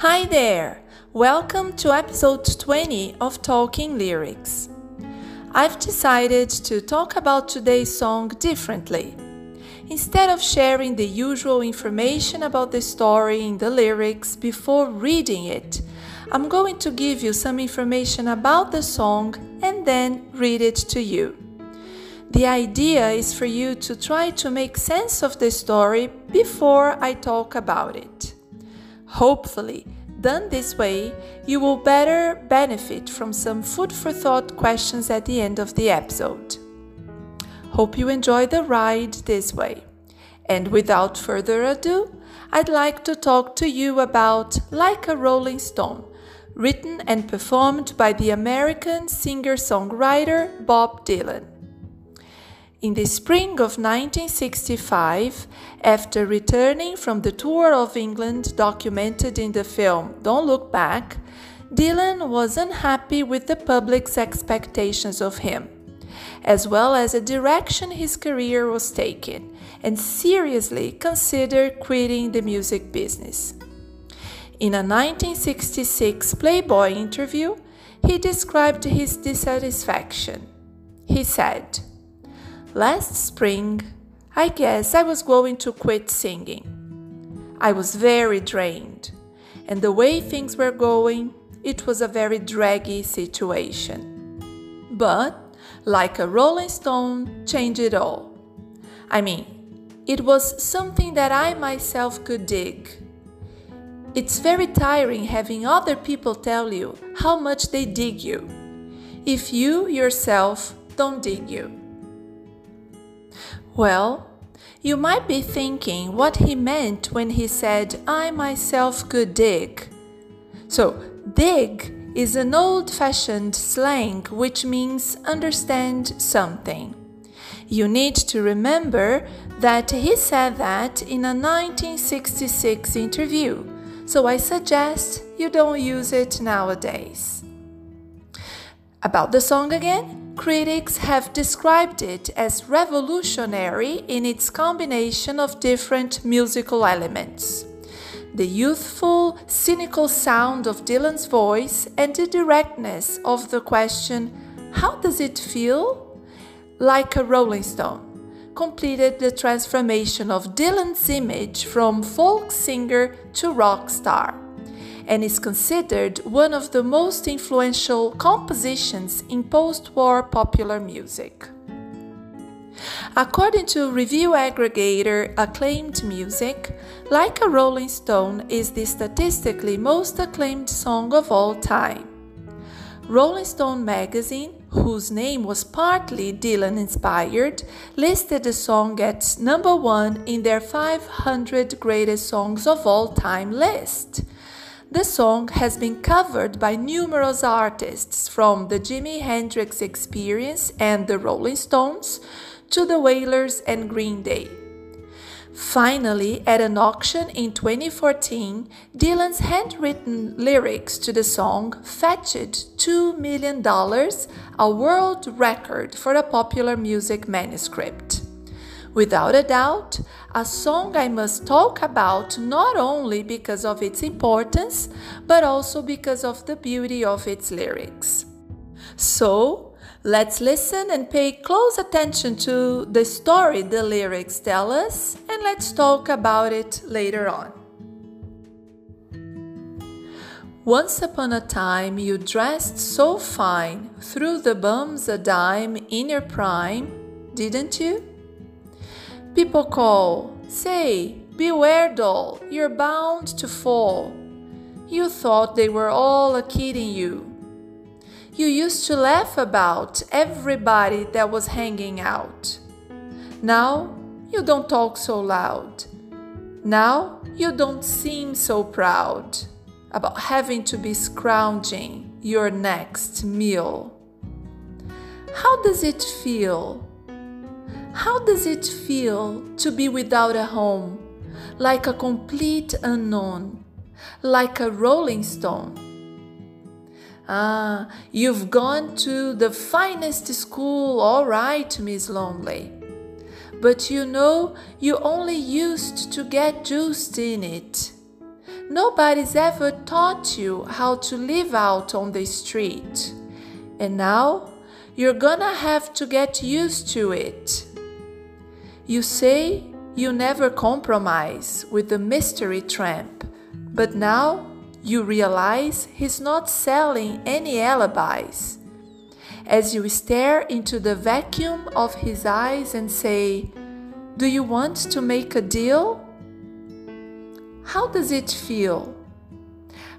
Hi there! Welcome to episode 20 of Talking Lyrics. I've decided to talk about today's song differently. Instead of sharing the usual information about the story in the lyrics before reading it, I'm going to give you some information about the song and then read it to you. The idea is for you to try to make sense of the story before I talk about it. Hopefully, done this way, you will better benefit from some food for thought questions at the end of the episode. Hope you enjoy the ride this way. And without further ado, I'd like to talk to you about Like a Rolling Stone, written and performed by the American singer songwriter Bob Dylan. In the spring of 1965, after returning from the tour of England documented in the film Don't Look Back, Dylan was unhappy with the public's expectations of him, as well as the direction his career was taking, and seriously considered quitting the music business. In a 1966 Playboy interview, he described his dissatisfaction. He said, Last spring, I guess I was going to quit singing. I was very drained, and the way things were going, it was a very draggy situation. But, like a Rolling Stone, changed it all. I mean, it was something that I myself could dig. It's very tiring having other people tell you how much they dig you, if you yourself don't dig you. Well, you might be thinking what he meant when he said, I myself could dig. So, dig is an old fashioned slang which means understand something. You need to remember that he said that in a 1966 interview, so I suggest you don't use it nowadays. About the song again? Critics have described it as revolutionary in its combination of different musical elements. The youthful, cynical sound of Dylan's voice and the directness of the question, How does it feel? Like a Rolling Stone, completed the transformation of Dylan's image from folk singer to rock star and is considered one of the most influential compositions in post war popular music. According to review aggregator Acclaimed Music, Like a Rolling Stone is the statistically most acclaimed song of all time. Rolling Stone magazine, whose name was partly Dylan inspired, listed the song at number one in their 500 greatest songs of all time list. The song has been covered by numerous artists from the Jimi Hendrix Experience and the Rolling Stones to the Wailers and Green Day. Finally, at an auction in 2014, Dylan's handwritten lyrics to the song fetched $2 million, a world record for a popular music manuscript. Without a doubt, a song I must talk about not only because of its importance, but also because of the beauty of its lyrics. So, let's listen and pay close attention to the story the lyrics tell us, and let's talk about it later on. Once upon a time, you dressed so fine, threw the bums a dime in your prime, didn't you? People call, say, beware, doll, you're bound to fall. You thought they were all a kidding you. You used to laugh about everybody that was hanging out. Now you don't talk so loud. Now you don't seem so proud about having to be scrounging your next meal. How does it feel how does it feel to be without a home, like a complete unknown, like a rolling stone? Ah, you've gone to the finest school, all right, Miss Lonely. But you know, you only used to get juiced in it. Nobody's ever taught you how to live out on the street. And now you're gonna have to get used to it. You say you never compromise with the mystery tramp, but now you realize he's not selling any alibis. As you stare into the vacuum of his eyes and say, Do you want to make a deal? How does it feel?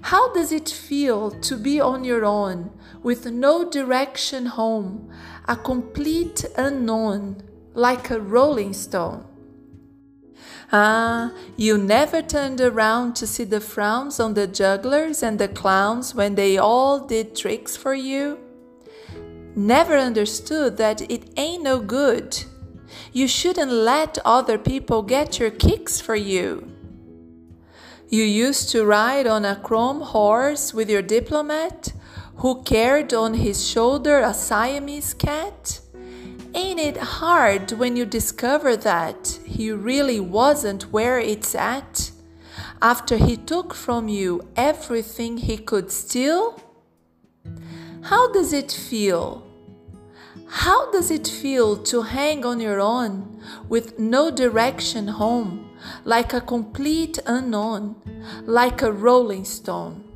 How does it feel to be on your own, with no direction home, a complete unknown, like a rolling stone? Ah, you never turned around to see the frowns on the jugglers and the clowns when they all did tricks for you? Never understood that it ain't no good. You shouldn't let other people get your kicks for you. You used to ride on a chrome horse with your diplomat, who carried on his shoulder a Siamese cat? Ain't it hard when you discover that he really wasn't where it's at? After he took from you everything he could steal? How does it feel? How does it feel to hang on your own with no direction home? like a complete unknown, like a rolling stone.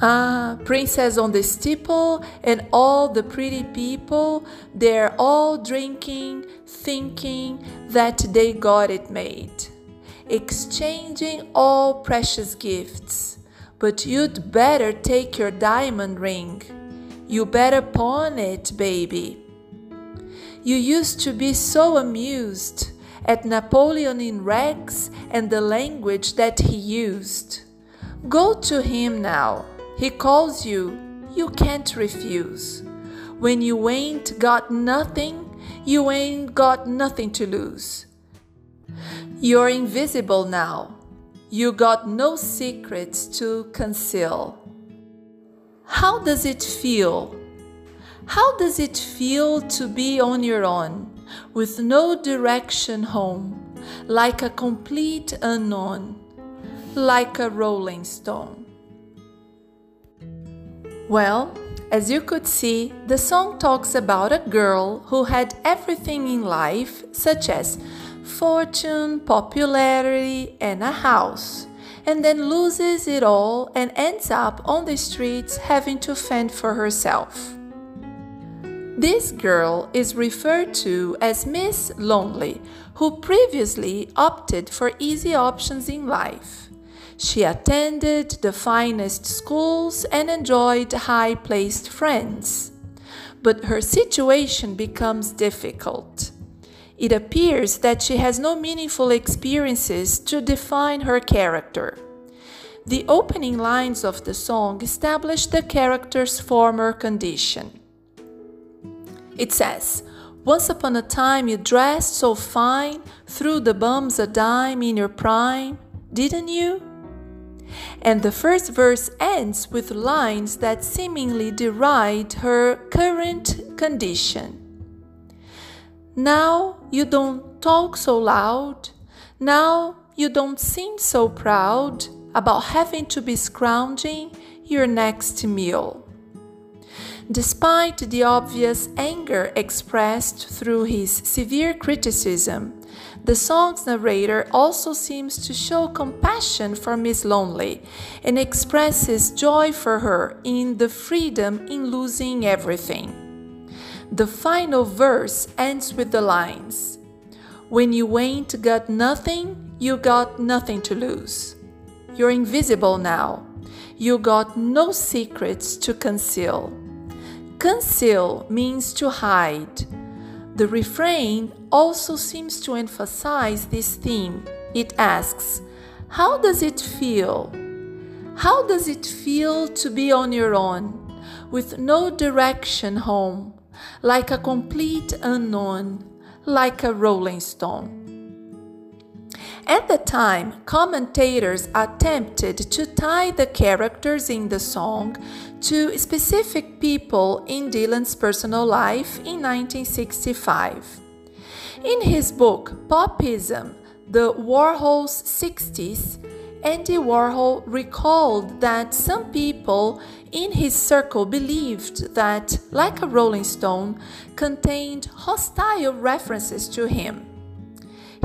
Ah, princess on the steeple and all the pretty people, they're all drinking, thinking that they got it made, exchanging all precious gifts. But you'd better take your diamond ring. You better pawn it, baby. You used to be so amused at Napoleon in rags and the language that he used. Go to him now. He calls you. You can't refuse. When you ain't got nothing, you ain't got nothing to lose. You're invisible now. You got no secrets to conceal. How does it feel? How does it feel to be on your own? with no direction home, like a complete unknown, like a rolling stone. Well, as you could see, the song talks about a girl who had everything in life, such as fortune, popularity, and a house, and then loses it all and ends up on the streets having to fend for herself. This girl is referred to as Miss Lonely, who previously opted for easy options in life. She attended the finest schools and enjoyed high placed friends. But her situation becomes difficult. It appears that she has no meaningful experiences to define her character. The opening lines of the song establish the character's former condition. It says, Once upon a time you dressed so fine, threw the bums a dime in your prime, didn't you? And the first verse ends with lines that seemingly deride her current condition. Now you don't talk so loud. Now you don't seem so proud about having to be scrounging your next meal. Despite the obvious anger expressed through his severe criticism, the song's narrator also seems to show compassion for Miss Lonely and expresses joy for her in the freedom in losing everything. The final verse ends with the lines When you ain't got nothing, you got nothing to lose. You're invisible now. You got no secrets to conceal. Conceal means to hide. The refrain also seems to emphasize this theme. It asks, How does it feel? How does it feel to be on your own, with no direction home, like a complete unknown, like a rolling stone? At the time, commentators attempted to tie the characters in the song to specific people in Dylan's personal life in 1965. In his book Popism, The Warhol's 60s, Andy Warhol recalled that some people in his circle believed that Like a Rolling Stone contained hostile references to him.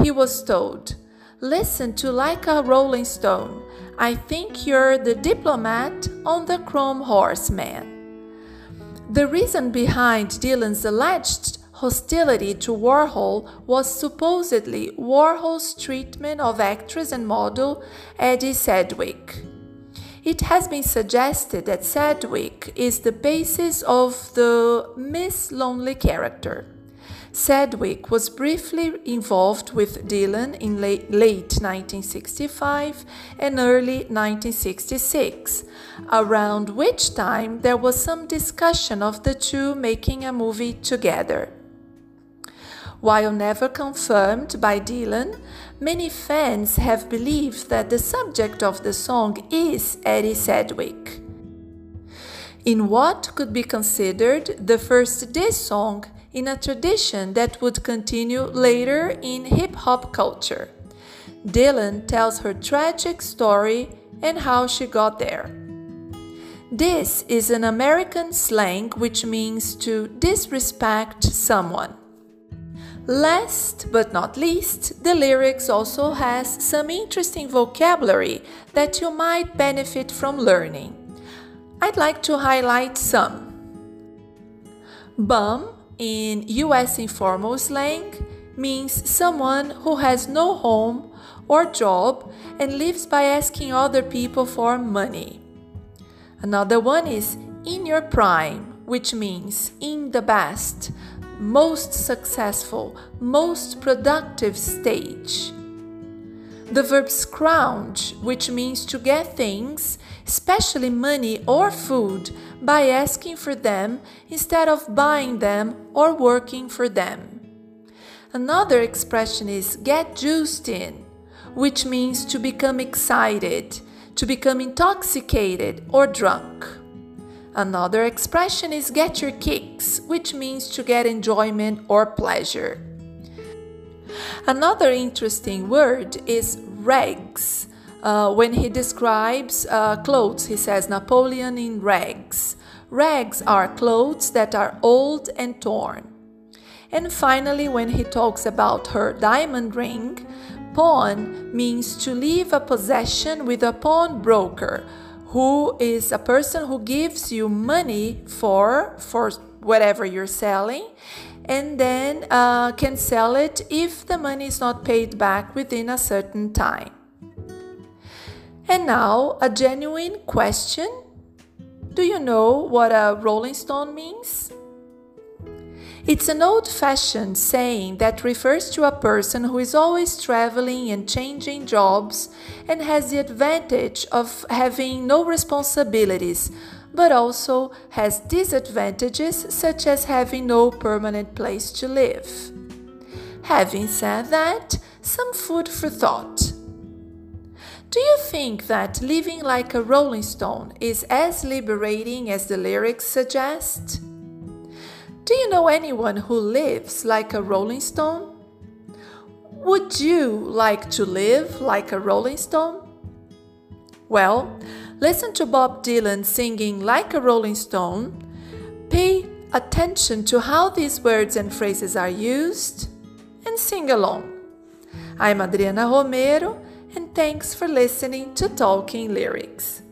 He was told, Listen to Like a Rolling Stone. I think you're the diplomat on the Chrome Horse Man. The reason behind Dylan's alleged hostility to Warhol was supposedly Warhol's treatment of actress and model Edie Sedgwick. It has been suggested that Sedgwick is the basis of the Miss Lonely character. Sedgwick was briefly involved with Dylan in late, late 1965 and early 1966, around which time there was some discussion of the two making a movie together. While never confirmed by Dylan, many fans have believed that the subject of the song is Edie Sedgwick. In what could be considered the first diss song in a tradition that would continue later in hip hop culture. Dylan tells her tragic story and how she got there. This is an American slang which means to disrespect someone. Last but not least, the lyrics also has some interesting vocabulary that you might benefit from learning. I'd like to highlight some. Bum in US informal slang means someone who has no home or job and lives by asking other people for money. Another one is in your prime, which means in the best, most successful, most productive stage. The verb scrounge, which means to get things, especially money or food, by asking for them instead of buying them or working for them. Another expression is get juiced in, which means to become excited, to become intoxicated or drunk. Another expression is get your kicks, which means to get enjoyment or pleasure. Another interesting word is rags. Uh, when he describes uh, clothes, he says Napoleon in rags. Rags are clothes that are old and torn. And finally, when he talks about her diamond ring, pawn means to leave a possession with a pawnbroker who is a person who gives you money for for whatever you're selling and then uh, can sell it if the money is not paid back within a certain time. And now, a genuine question Do you know what a Rolling Stone means? It's an old fashioned saying that refers to a person who is always traveling and changing jobs and has the advantage of having no responsibilities, but also has disadvantages such as having no permanent place to live. Having said that, some food for thought. Do you think that living like a Rolling Stone is as liberating as the lyrics suggest? Do you know anyone who lives like a rolling stone? Would you like to live like a rolling stone? Well, listen to Bob Dylan singing like a rolling stone. Pay attention to how these words and phrases are used and sing along. I'm Adriana Romero, and thanks for listening to Talking Lyrics.